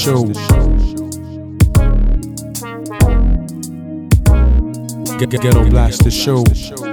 show. Get, on blast the show.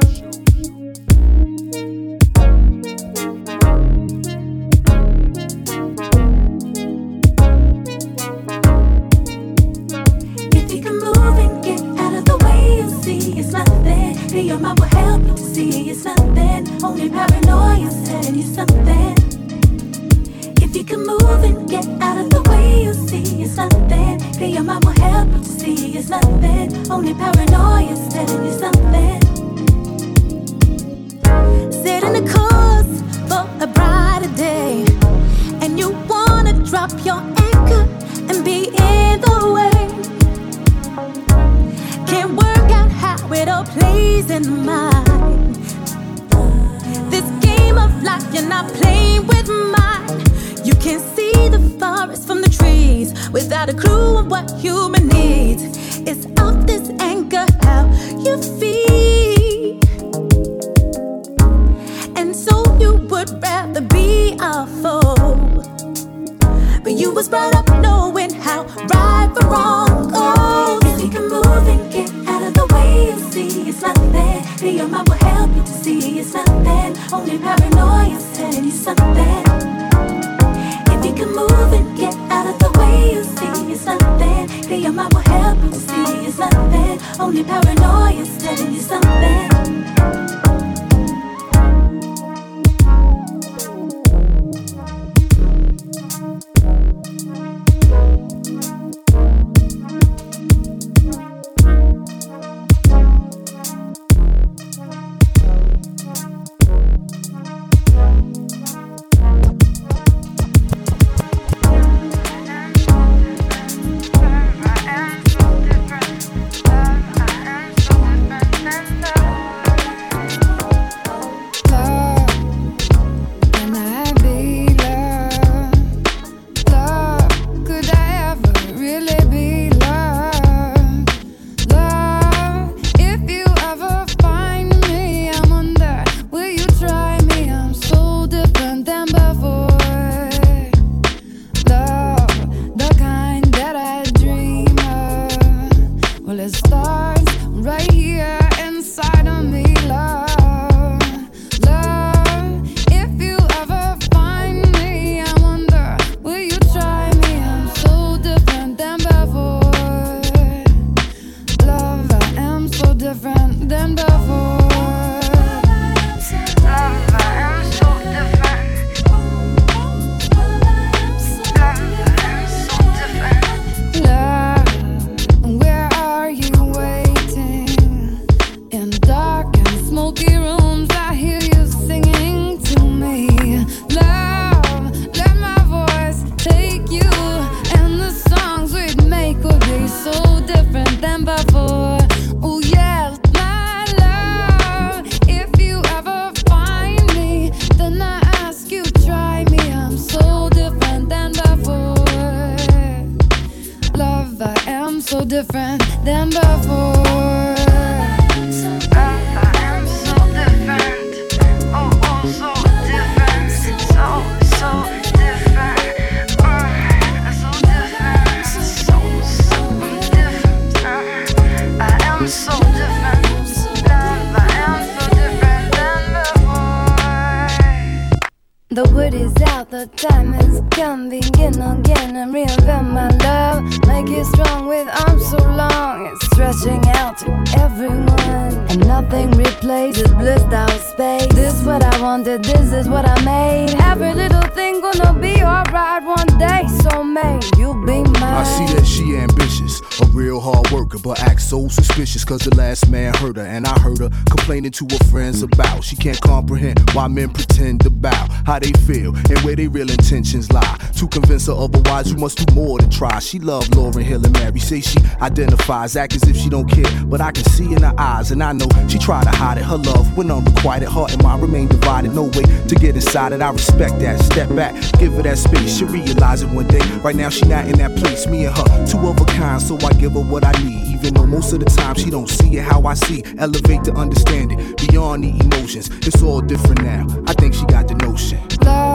Complaining to her friends about. She can't comprehend why men pretend to bow, how they feel, and where their real intentions lie. To convince her otherwise, you must do more than try. She loved Lauryn Hill and Mary. Say she identifies, act as if she don't care. But I can see in her eyes, and I know she tried to hide it. Her love went unrequited, heart and mind remain divided. No way to get inside it. I respect that. Step back, give her that space. She'll realize it one day. Right now, she not in that place. Me and her, two of a kind, so I give her what I need. Even though most of the time she don't see it how I see. Elevate to understand it beyond the emotions. It's all different now. I think she got the notion. Love,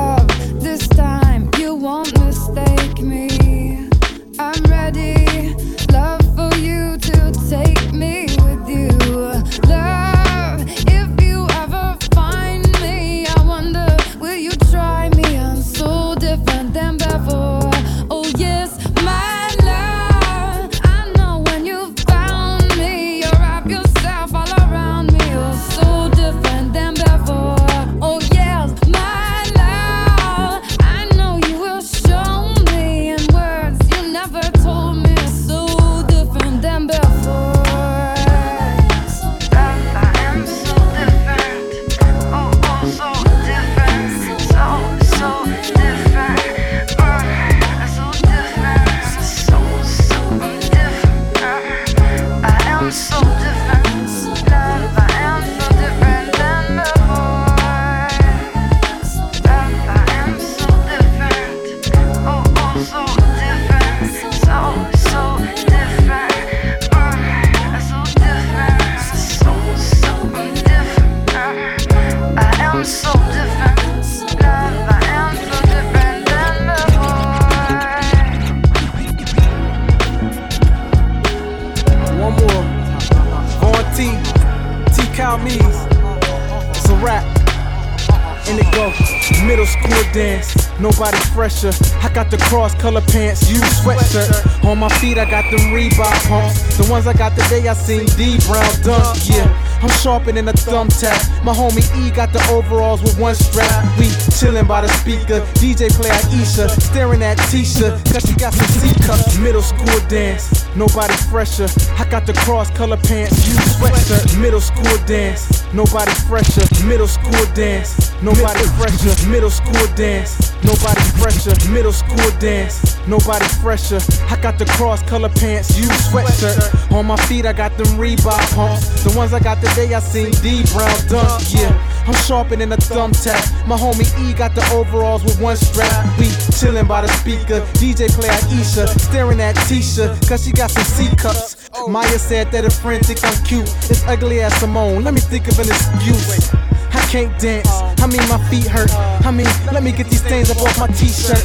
middle school dance. Nobody fresher. I got the cross color pants, you sweatshirt. On my feet, I got them Reebok pumps. The ones I got today, I seen Dee Brown dunk. Yeah, I'm sharper than a thumbtack. My homie E got the overalls with one strap. We chillin' by the speaker. DJ play Aisha, staring at Tisha, cause she got some C cups. Middle school dance. Nobody fresher. I got the cross color pants, you sweatshirt. Middle school dance. Nobody fresher. Middle school dance. Nobody fresher. Middle school dance. Nobody fresher. Middle school dance. Nobody fresher. I got the cross color pants, you sweatshirt. On my feet, I got them Reebok pumps. The ones I got the day I seen Dee Brown dunk. Yeah, I'm sharpening a thumbtack. My homie E got the overalls with one strap. We chillin' by the speaker. DJ play Aisha, staring at Tisha, cause she got some C cups. Maya said that a friend think I'm cute. It's ugly as Simone. Let me think of an excuse. I can't dance. I mean, my feet hurt. I mean, let me get these stains up off my t-shirt.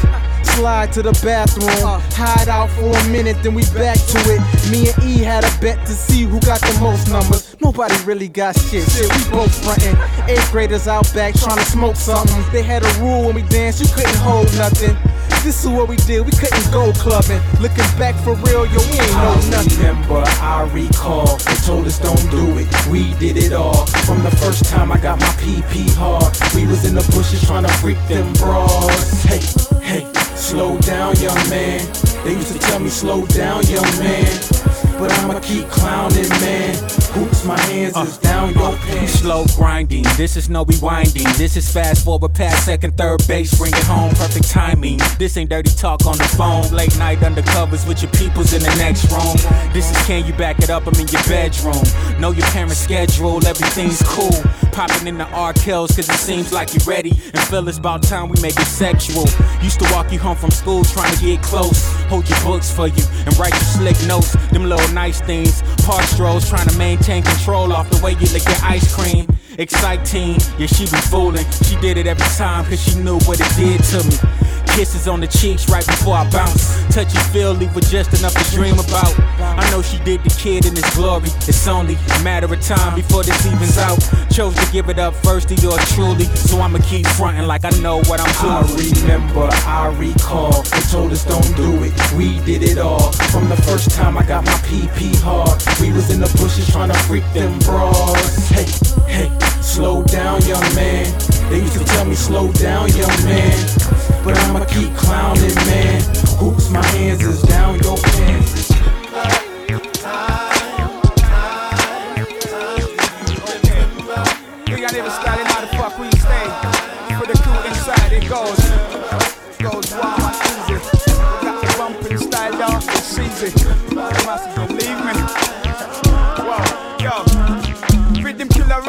Slide to the bathroom, uh. hide out for a minute, then we back to it. Me and E had a bet to see who got the most numbers. Nobody really got shit. Shit, we both frontin'. Eighth graders out back trying to smoke something. They had a rule when we danced, you couldn't hold nothing. This is what we did, we couldn't go clubbing. Looking back for real, yo, we ain't know I nothing. remember, I recall. They told us don't do it. We did it all. From the first time I got my PP hard. We was in the bushes trying to freak them bras. Hey, hey, slow down, young man. They used to tell me slow down, young man. But I'ma keep clowning, man. Hoops, my hands is uh, down your uh, pants. Slow grinding, this is no rewinding. This is fast forward past second, third base, bring it home, perfect timing. This ain't dirty talk on the phone. Late night undercovers with your peoples in the next room. This is can you back it up? I'm in your bedroom. Know your parents' schedule, everything's cool. Popping in the R. Kells cause it seems like you're ready. And feel it's about time we make it sexual. Used to walk you home from school trying to get close. Hold your books for you and write your slick notes. Them little nice things. Park strolls trying to maintain control off the way you lick your ice cream. Exciting, yeah, she be fooling. She did it every time cause she knew what it did to me. Kisses on the cheeks right before I bounce. Touchy feel, leave with just enough to dream about. I know she did the kid in his glory. It's only a matter of time before this evens out. Chose to give it up first to your truly, so I'ma keep fronting like I know what I'm doing. I remember, I recall. They told us don't do it. We did it all. From the first time I got my PP hard. We was in the bushes trying to freak them bras. Hey, hey, slow down, young man. They used to tell me slow down, young man. But I'ma keep clowning, man. Hoops, my hands is down your pants. We got never started how the fuck we stay. The crew inside, it goes. Goes wild easy. Got the bumping style, y'all. It's easy. You must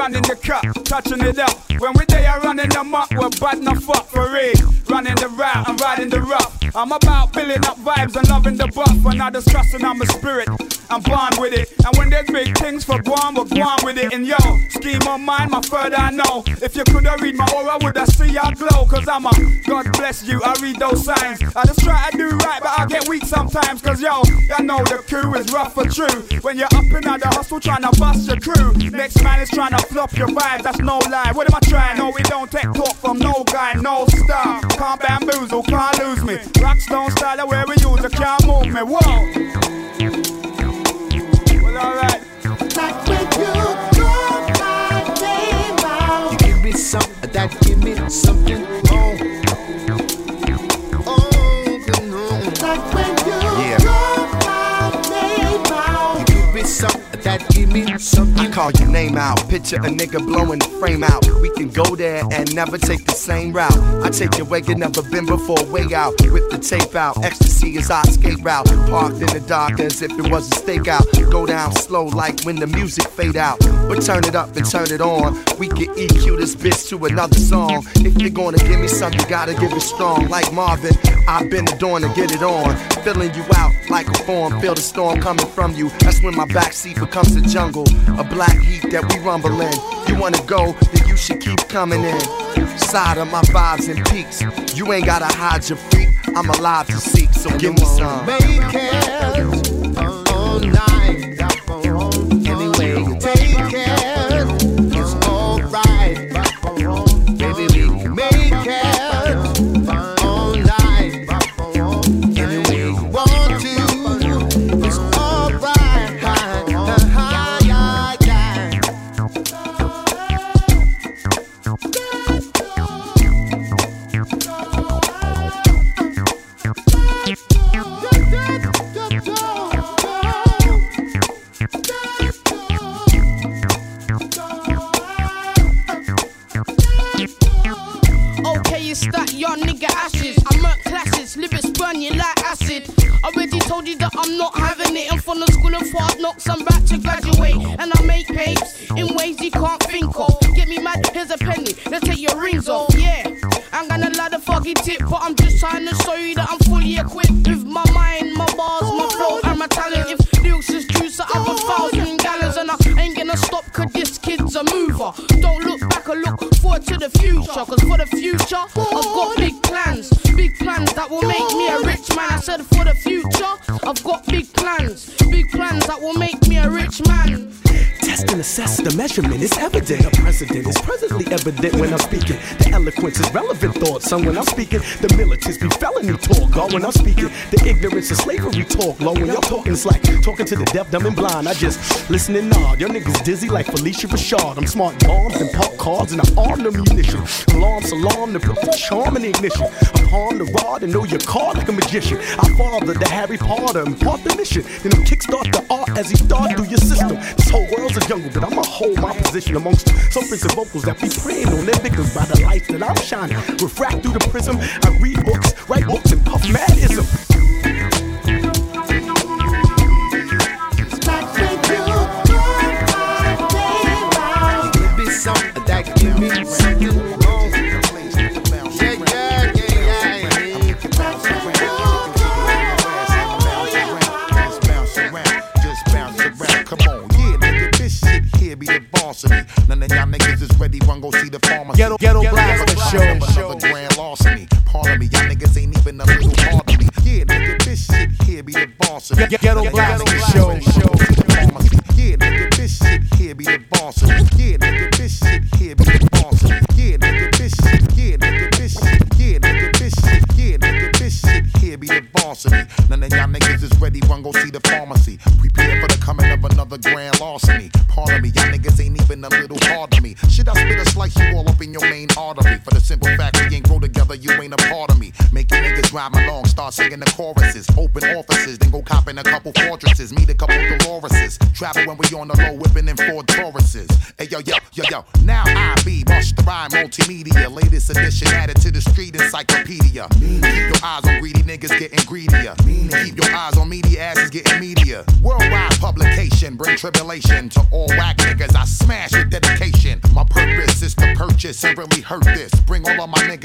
Killer running the cut, touching it up. When we there running them up, we're bad enough fuck for real. Running the route and riding the rough. I'm about building up vibes and loving the buff. And not discussing I'm a spirit. I'm born with it. And when there's big things for Guam, we're Guam with it. And yo, scheme on mine, my further I know. If you coulda read my aura, would I see y'all glow? Cause I'm a God bless you, I read those signs. I just try to do right, but I get weak sometimes. Cause yo, I know the crew is rough for true. When you're up in the hustle trying to bust your crew. Next man is trying to flop your vibes, that's no lie. What am I trying? No, we don't take talk from no guy, no star. Can't bamboozle, can't lose me. Rockstone style, the way we use it, can't move me. Whoa. Well, alright. Like with you give me something that give me something more. Something that something. I call your name out, picture a nigga blowing the frame out. We can go there and never take the same route. I take you where you never been before, way out. Whip the tape out, ecstasy is our escape route. Parked in the dark as if it was a stakeout. Go down slow like when the music fade out. But turn it up and turn it on. We can EQ this bitch to another song. If you're gonna give me something, gotta give it strong. Like Marvin, I've been adorned to get it on. Filling you out like a form, feel the storm coming from you. That's when my backseat becomes a jungle, a black heat that we rumble in. You wanna go, then you should keep coming in. Side of my vibes and peaks. You ain't gotta hide your freak. I'm alive to seek, so give me some. Make it all night. It's that young nigga ashes. I'm at classes, lyrics burn you like acid. Already told you that I'm not having it. I'm from the school of hard knocks, I'm about to graduate. And I make papes in ways you can't think of. Get me mad, here's a penny, let's take your rings off. Yeah, I'm gonna lie the foggy tip, but I'm just trying to show you that I'm fully equipped with my mind, my bars, my flow, and my talent. If lyrics is juice, I have a thousand gallons, and I ain't gonna stop, cause this kid's a mover. Don't look back or look forward to the future, cause for the future, I've got big plans. Big plans that will make me a rich man. I said for the future, I've got big plans. Big plans that will make me a rich man. Test and assess the measurement is evident. A precedent is presently evident when I'm speaking. The eloquence is relevant thoughts. Son, when I'm speaking, the militants be felony talk. God, when I'm speaking, the ignorance of slavery talk. Low, when y'all talking, it's like talking to the deaf, dumb, and blind. I just listen and nod. Your niggas dizzy like Phylicia Rashad. I'm smart bombs and pop cards and I arm the munition. Alarm, put the charm in the ignition. Upon the rod and know your card like a magician. I father the Harry Potter and part the mission. Then I kickstart the art as he start through your system. This whole world's a jungle, but I'ma hold my position amongst some prince and vocals that be preying on their victims by the light that I'm shining. Refract through the prism, I read books, write books, and puff madism. Give me something that give me something sorcery. None of y'all niggas is ready, run go see the pharmacy. Ghetto, ghetto, ghetto the show. Another grand larceny. Pardon me, y'all niggas ain't even a little part of me. Yeah, nigga, this shit here be the boss of me. Ghetto, ghetto, ghetto, ghetto, singing the choruses. Open offices, then go copping a couple fortresses. Meet a couple Doloreses. Travel when we on the low, whipping in Ford Tauruses. Hey yo, yo, yo, yo. Now I be Busta Rhymes Multimedia. Latest edition added to the street encyclopedia. Keep your eyes on greedy niggas getting greedier. Keep your eyes on media asses getting media. Worldwide publication, bring tribulation to all whack niggas. I smash with dedication. My purpose is to purchase and really hurt this. Bring all of my niggas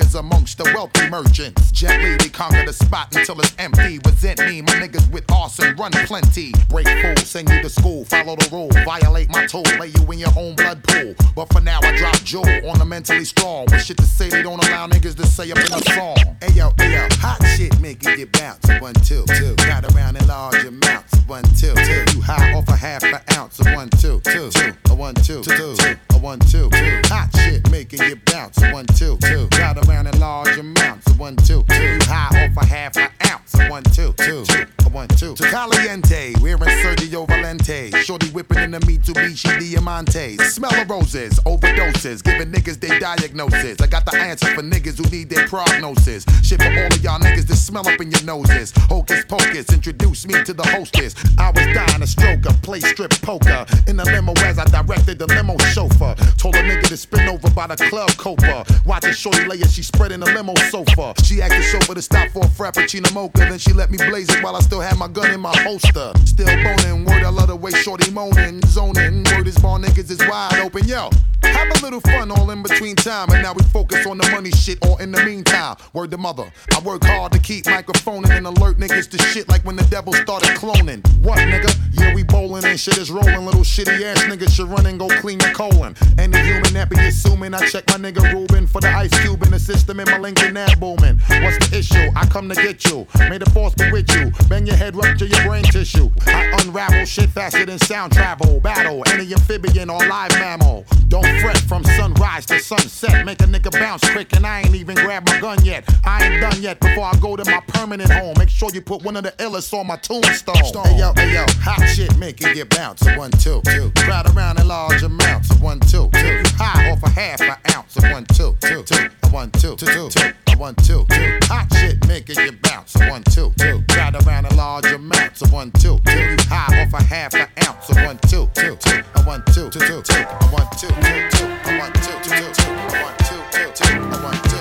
amongst the wealthy merchants. Gently we conquer the spot until it's empty. Resent me, my niggas with arson run plenty. Break fools, send you to school, follow the rule. Violate my tool, lay you in your own blood pool. But for now I drop jewel on the mentally strong. With shit to say they don't allow niggas to say up in a song. Hey yo, hey yo, hot shit make it get bounce. One, two, two. Got around in large amounts. One, two, two. You high off a half an ounce of one, two, two. A one, two, two. A one, two, two. Hot shit making you bounce. One, two, two. A two. Caliente, wearing Sergio Valente. Shorty whipping in the Mitsubishi Diamantes. Smell of roses, overdoses, giving niggas their diagnosis. I got the answer for niggas who need their prognosis. Shit for all of y'all niggas that smell up in your noses. Hocus pocus, introduce me to the hostess. I was dying a stroker, play strip poker. In the limo as I directed the limo chauffeur. Told a nigga to spin over by the club copa. Watching shorty lay she spread in the limo sofa. She the chauffeur to stop for a frappuccino mocha. Then she let me blaze it while I still had my gun in my holster. Still boning, word I love the way shorty moaning, zoning. Word is ball niggas is wide open, yo. Have a little fun all in between time, and now we focus on the money shit Or in the meantime. Word to mother, I work hard to keep microphoning and alert niggas to shit like when the devil started cloning. What nigga? Yeah, we bowling and shit is rolling. Little shitty ass niggas should run and go clean your colon. Any human that be assuming I check my nigga Ruben for the ice cube in the system in my Lincoln ad booming. What's the issue? I come to get you. May the force be with you. Bang your head, rupture your brain tissue. I unravel shit faster than sound travel. Battle any amphibian or live mammal. Don't fret from sunrise to sunset. Make a nigga bounce quick, and I ain't even grabbed my gun yet. I ain't done yet before I go to my permanent home. Make sure you put one of the illest on my tombstone. Hey yo, hey yo, hot shit make it get bounce. One, two, two. Crowd around in large amounts. One, two, two. High off a half an ounce. One, two, two, two. One, two, two, two. One, two, two. Hot shit it get bounce. One, two, two. Crowd around in large amount. amounts. One, two, two. High off a half an ounce. One, two, two, two. One, two, two, two, two. One, two, two, two. One, two, two, two, two. One, two, two, two. One, two, two, two,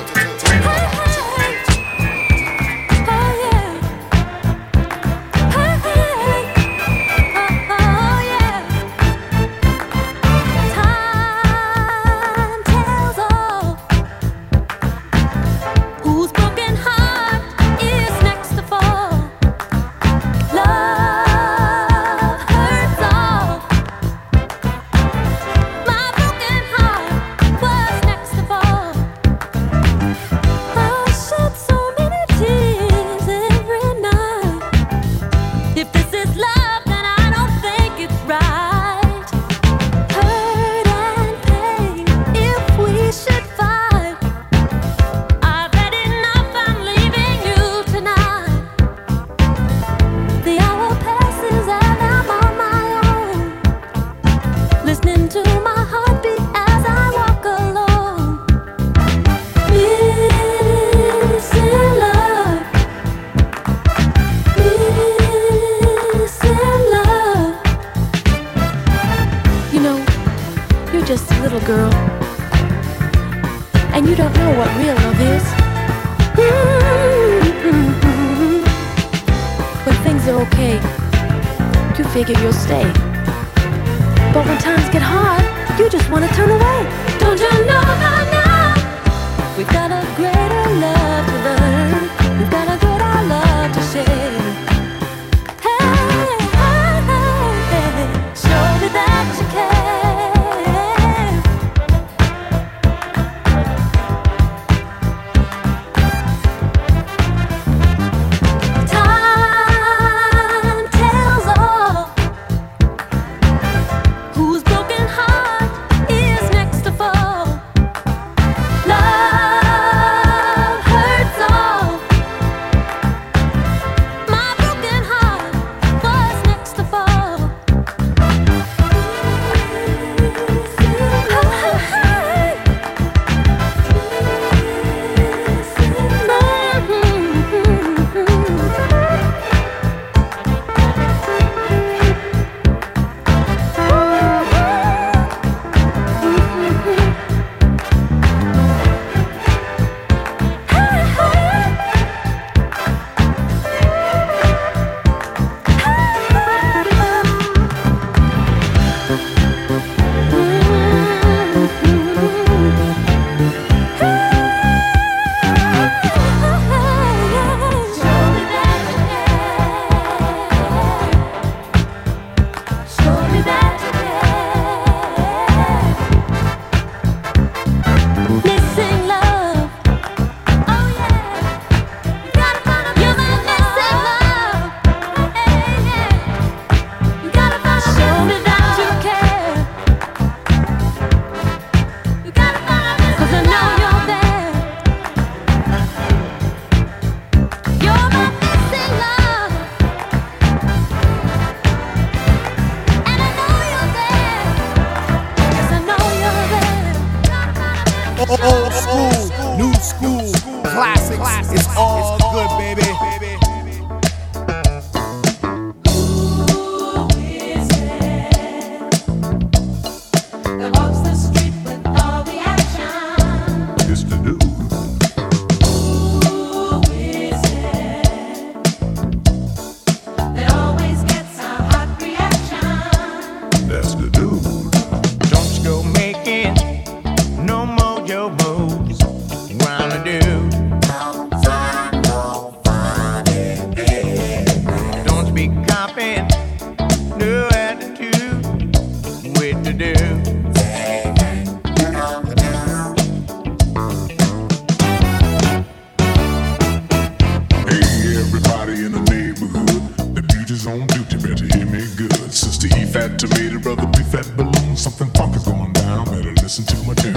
fat tomato, brother, big fat balloon. Something funky's going down, better listen to my tune.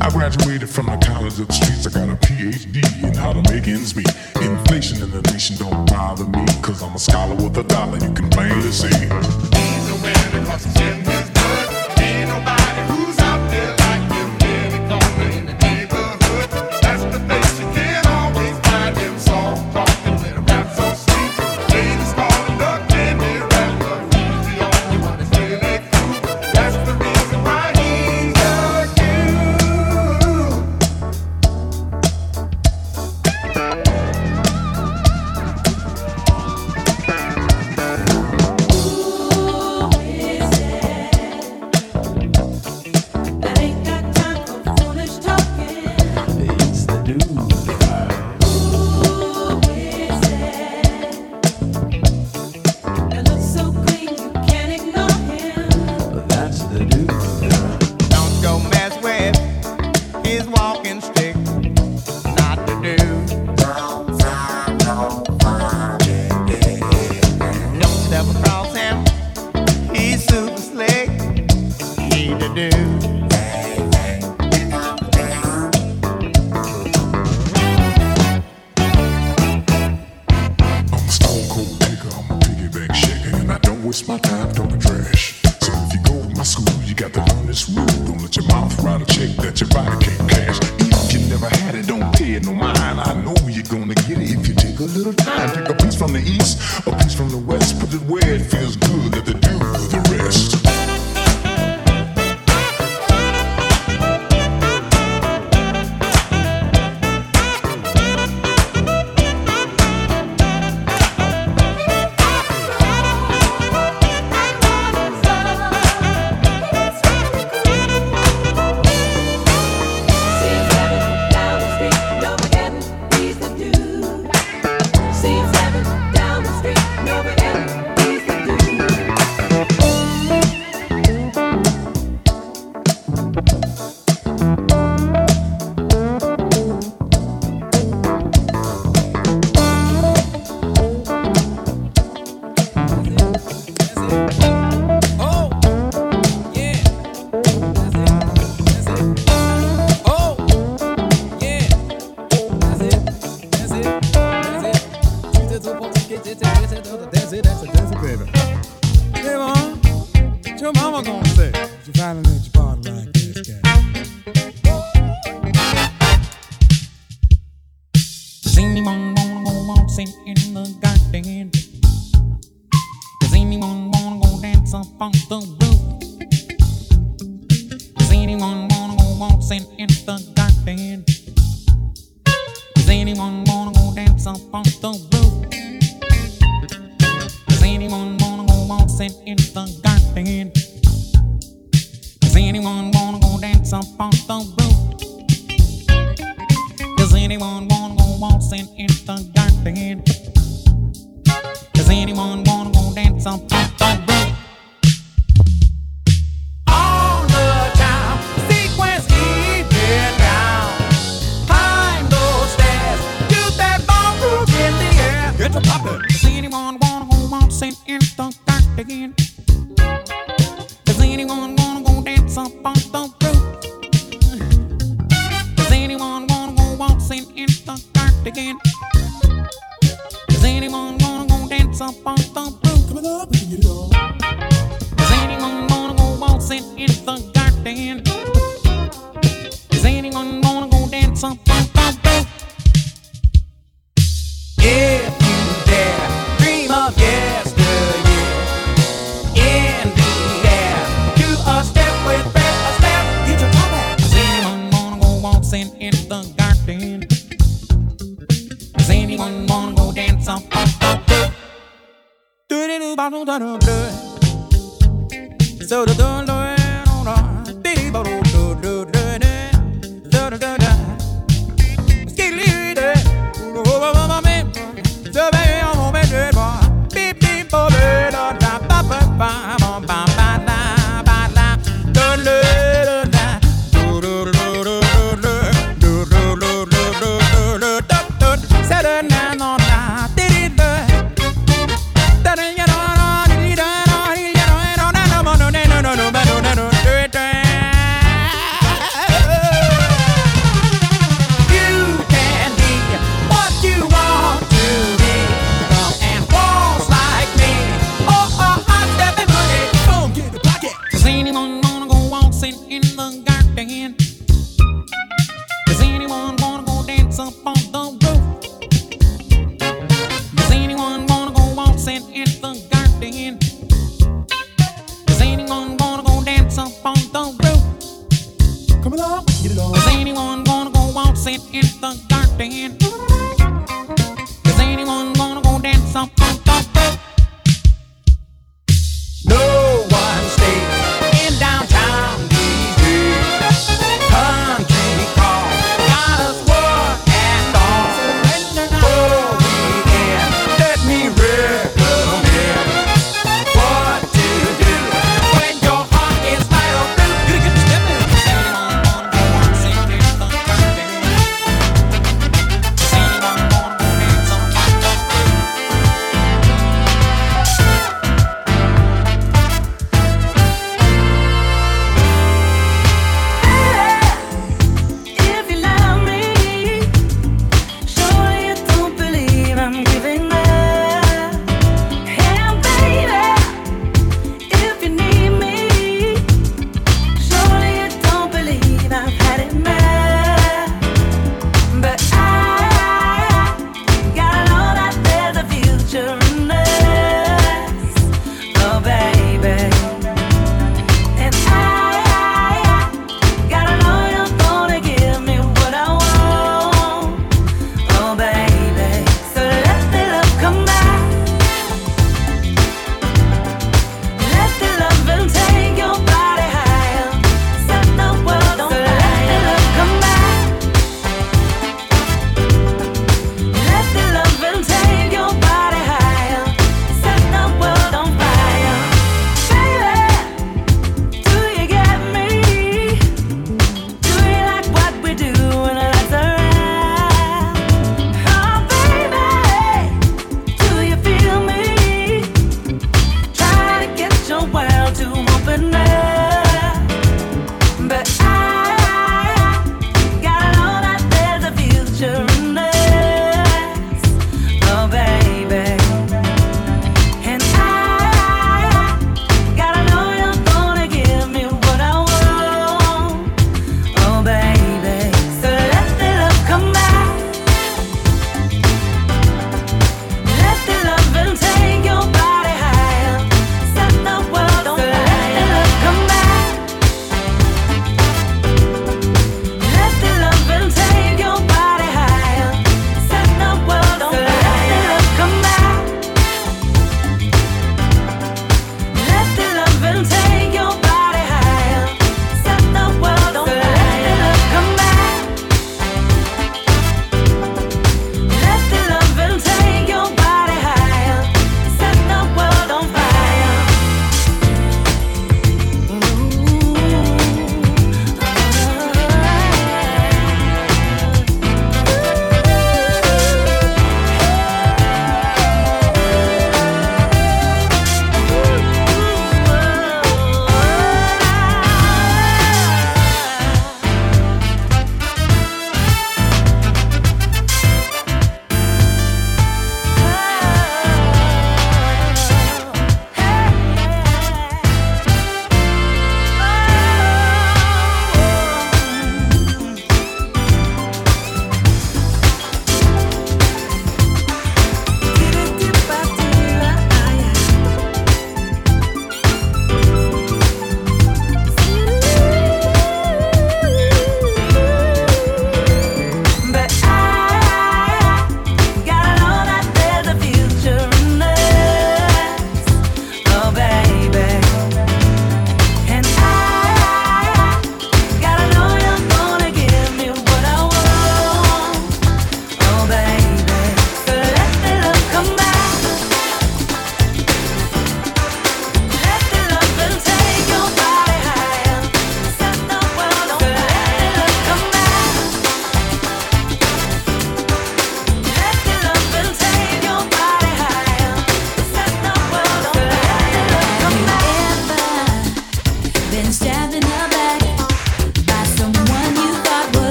I graduated from the college of the streets. I got a PhD in how to make ends meet. Inflation in the nation don't bother me, cause I'm a scholar with a dollar. You can plainly see. He's a winner, cause he's in dancing in the dark again. Does anyone wanna go dance up on the roof? Does anyone wanna go waltzing in the dark again? Does anyone wanna go dance up on Is anyone gonna go out sit in the garden?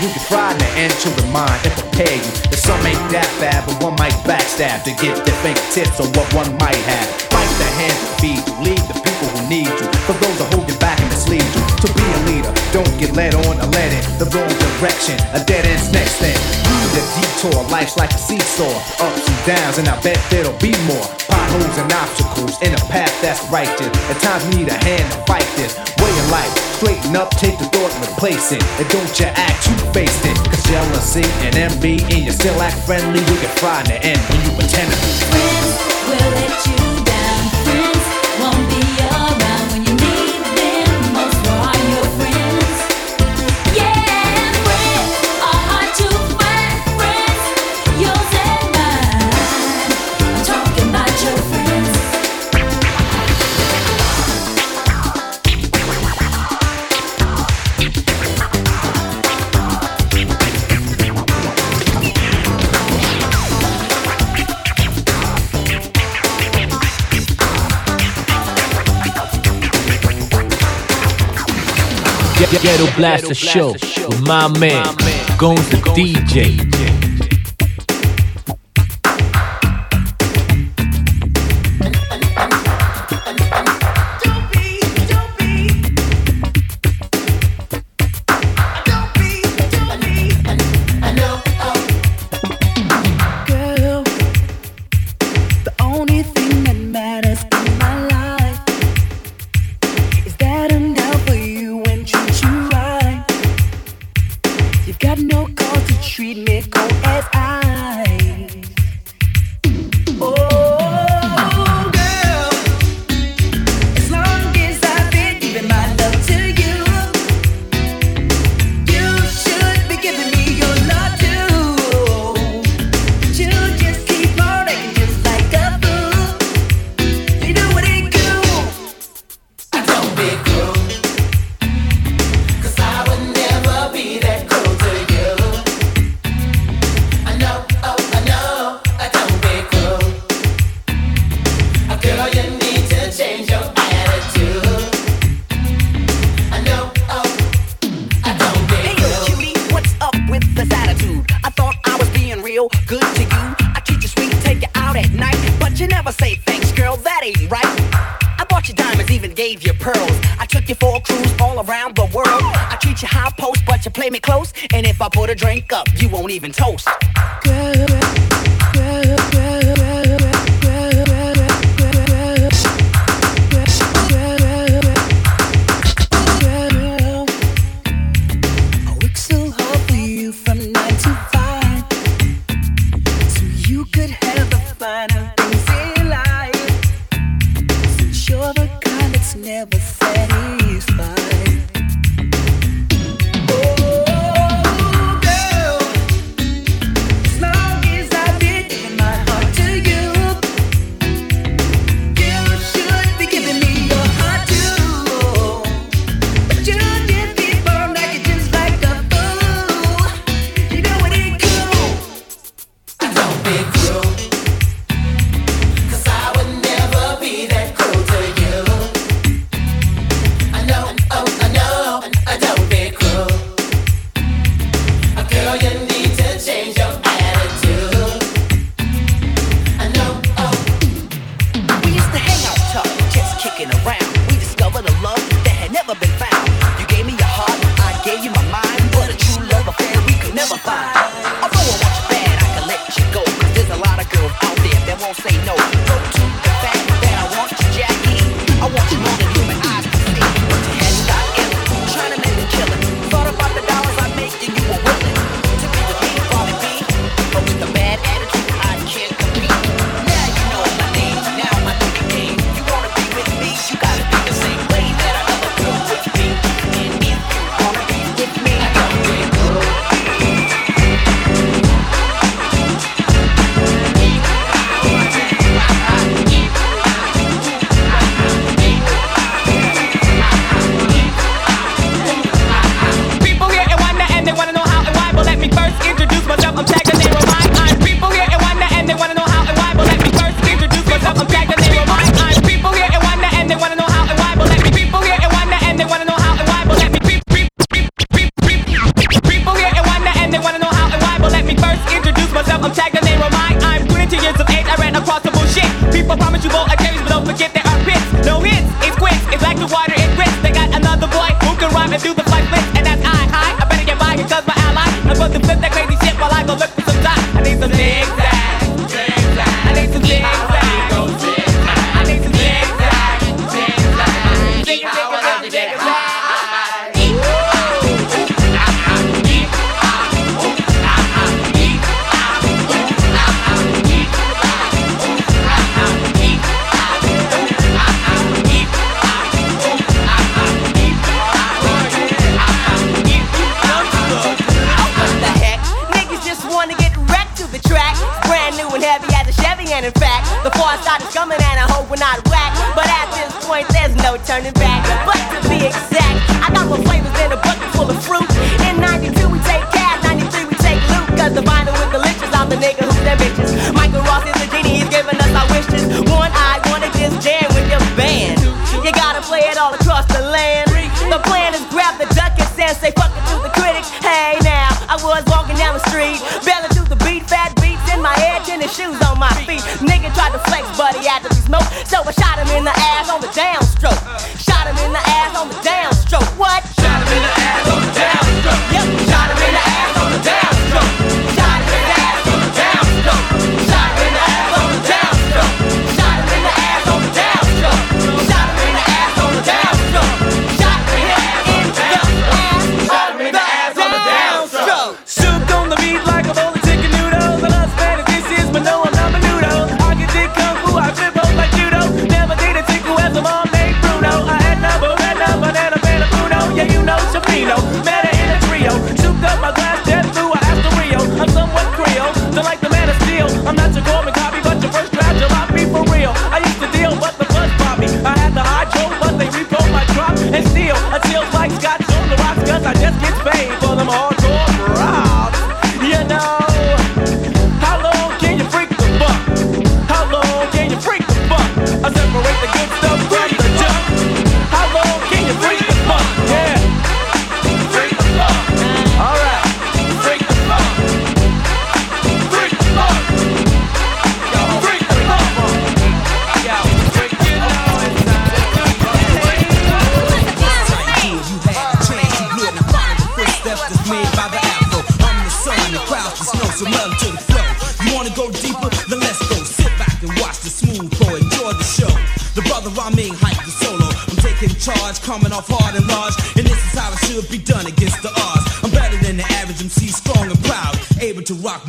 You can try to enter the mind and prepare you. That some ain't that bad, but one might backstab to get their fingertips on what one might have. The hand to feed you, lead the people who need you. For those that hold you back and mislead you. To be a leader, don't get led on or led in the wrong direction. A dead end's next thing. Use a detour, life's like a seesaw. Ups and downs, and I bet there'll be more. Potholes and obstacles in a path that's righteous. At times need a hand to fight this way of life. Straighten up, take the thought and replace it. And don't you act, you face it. Cause jealousy and envy, and you still act friendly, you get fried in the end when you pretend to be. will let you Ghetto Blaster Show with my man, Gones the DJ.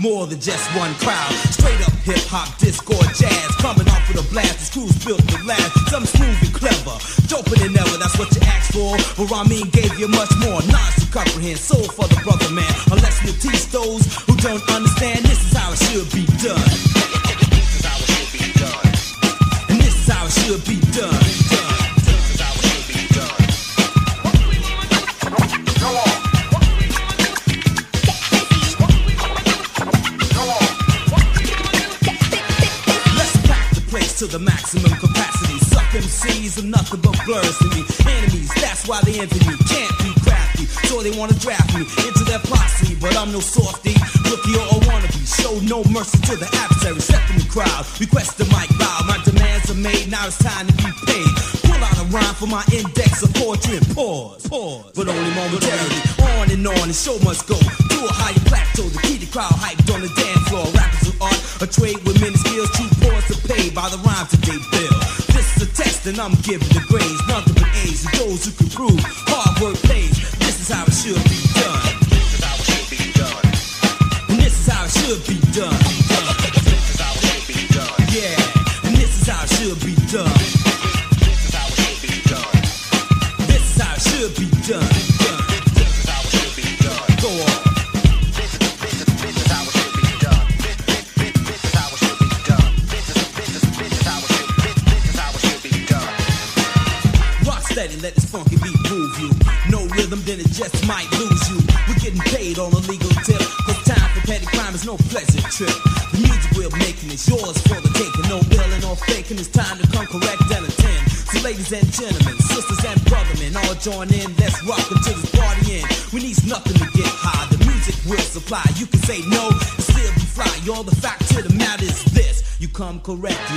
more than just one crowd. Those who can prove. Hard correct.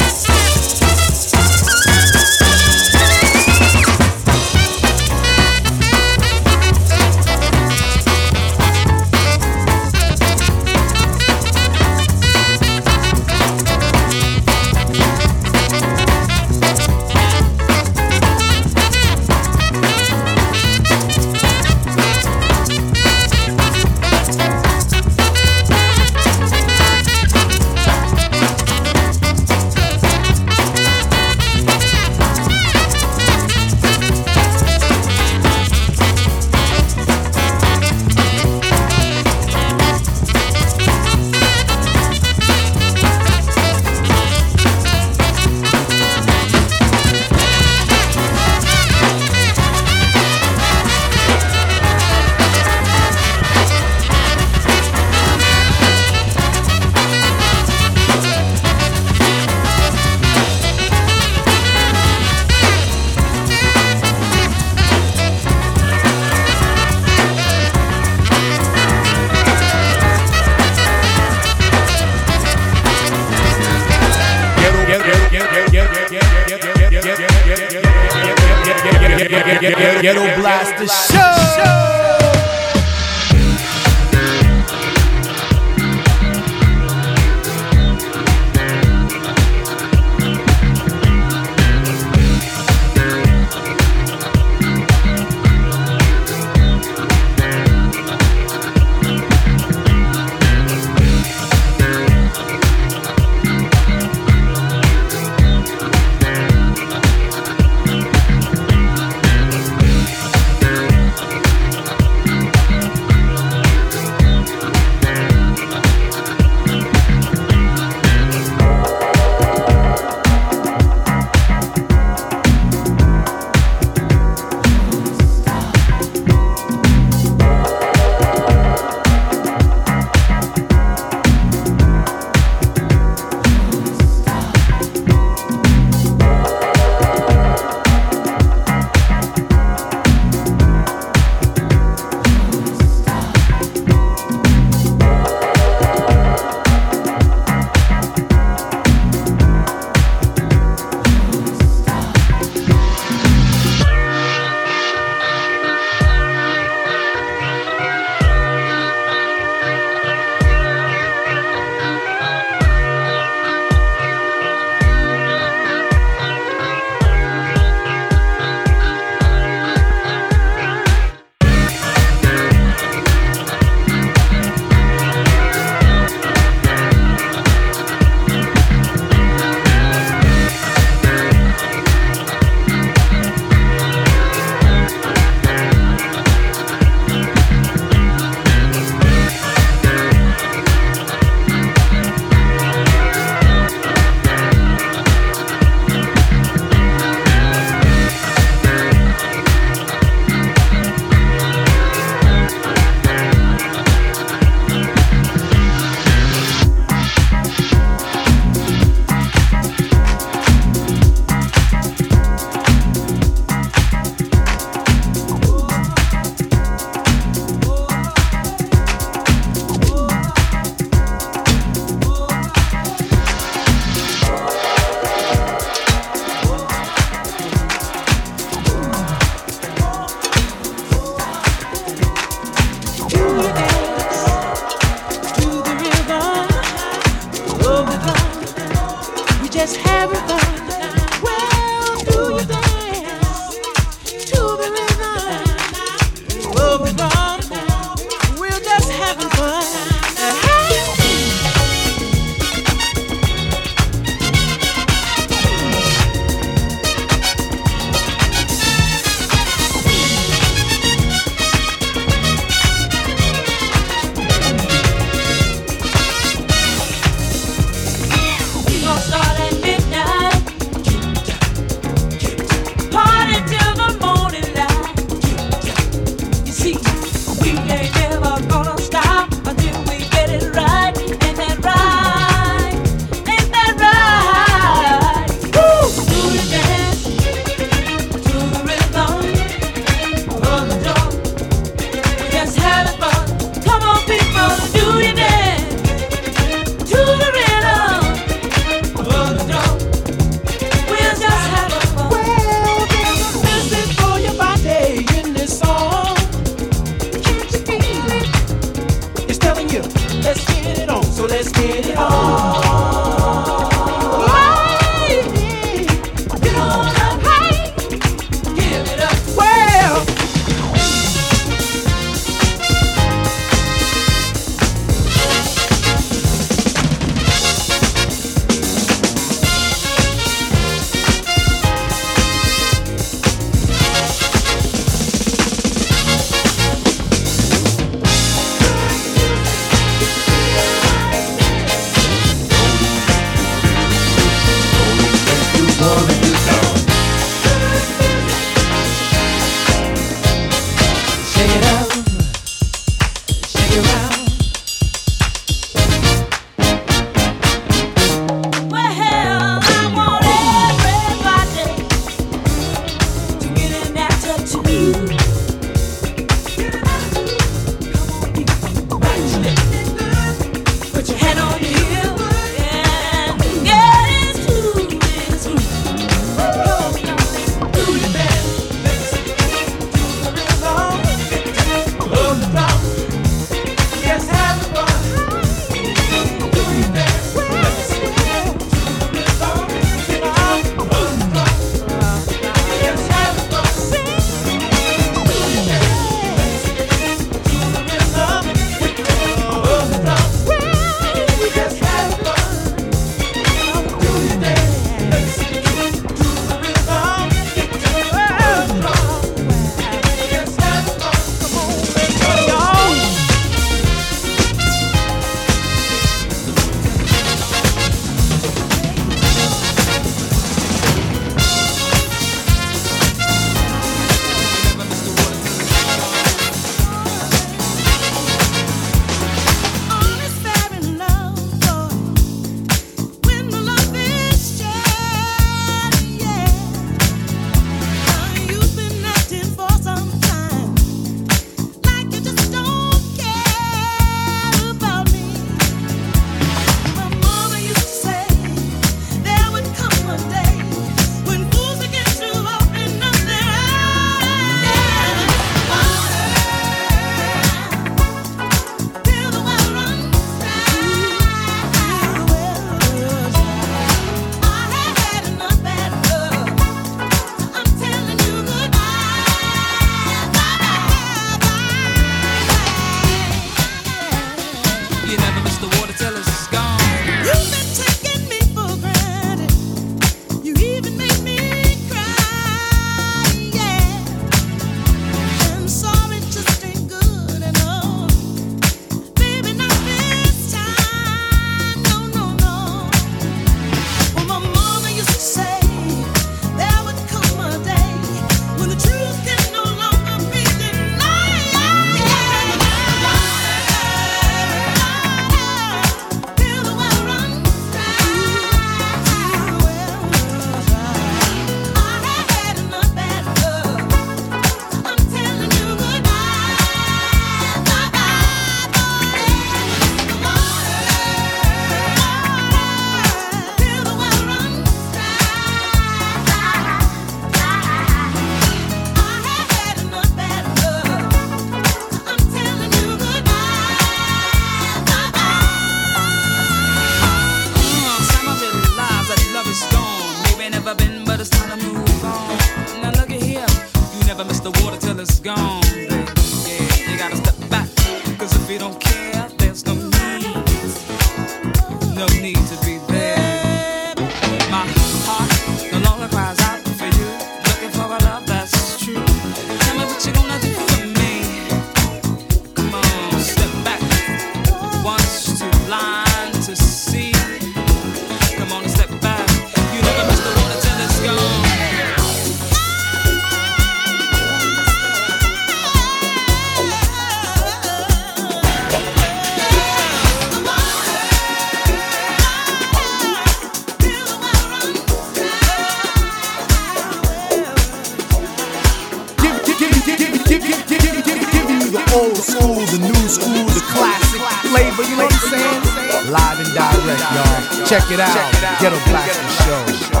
Check it out. Ghetto Blaster Show.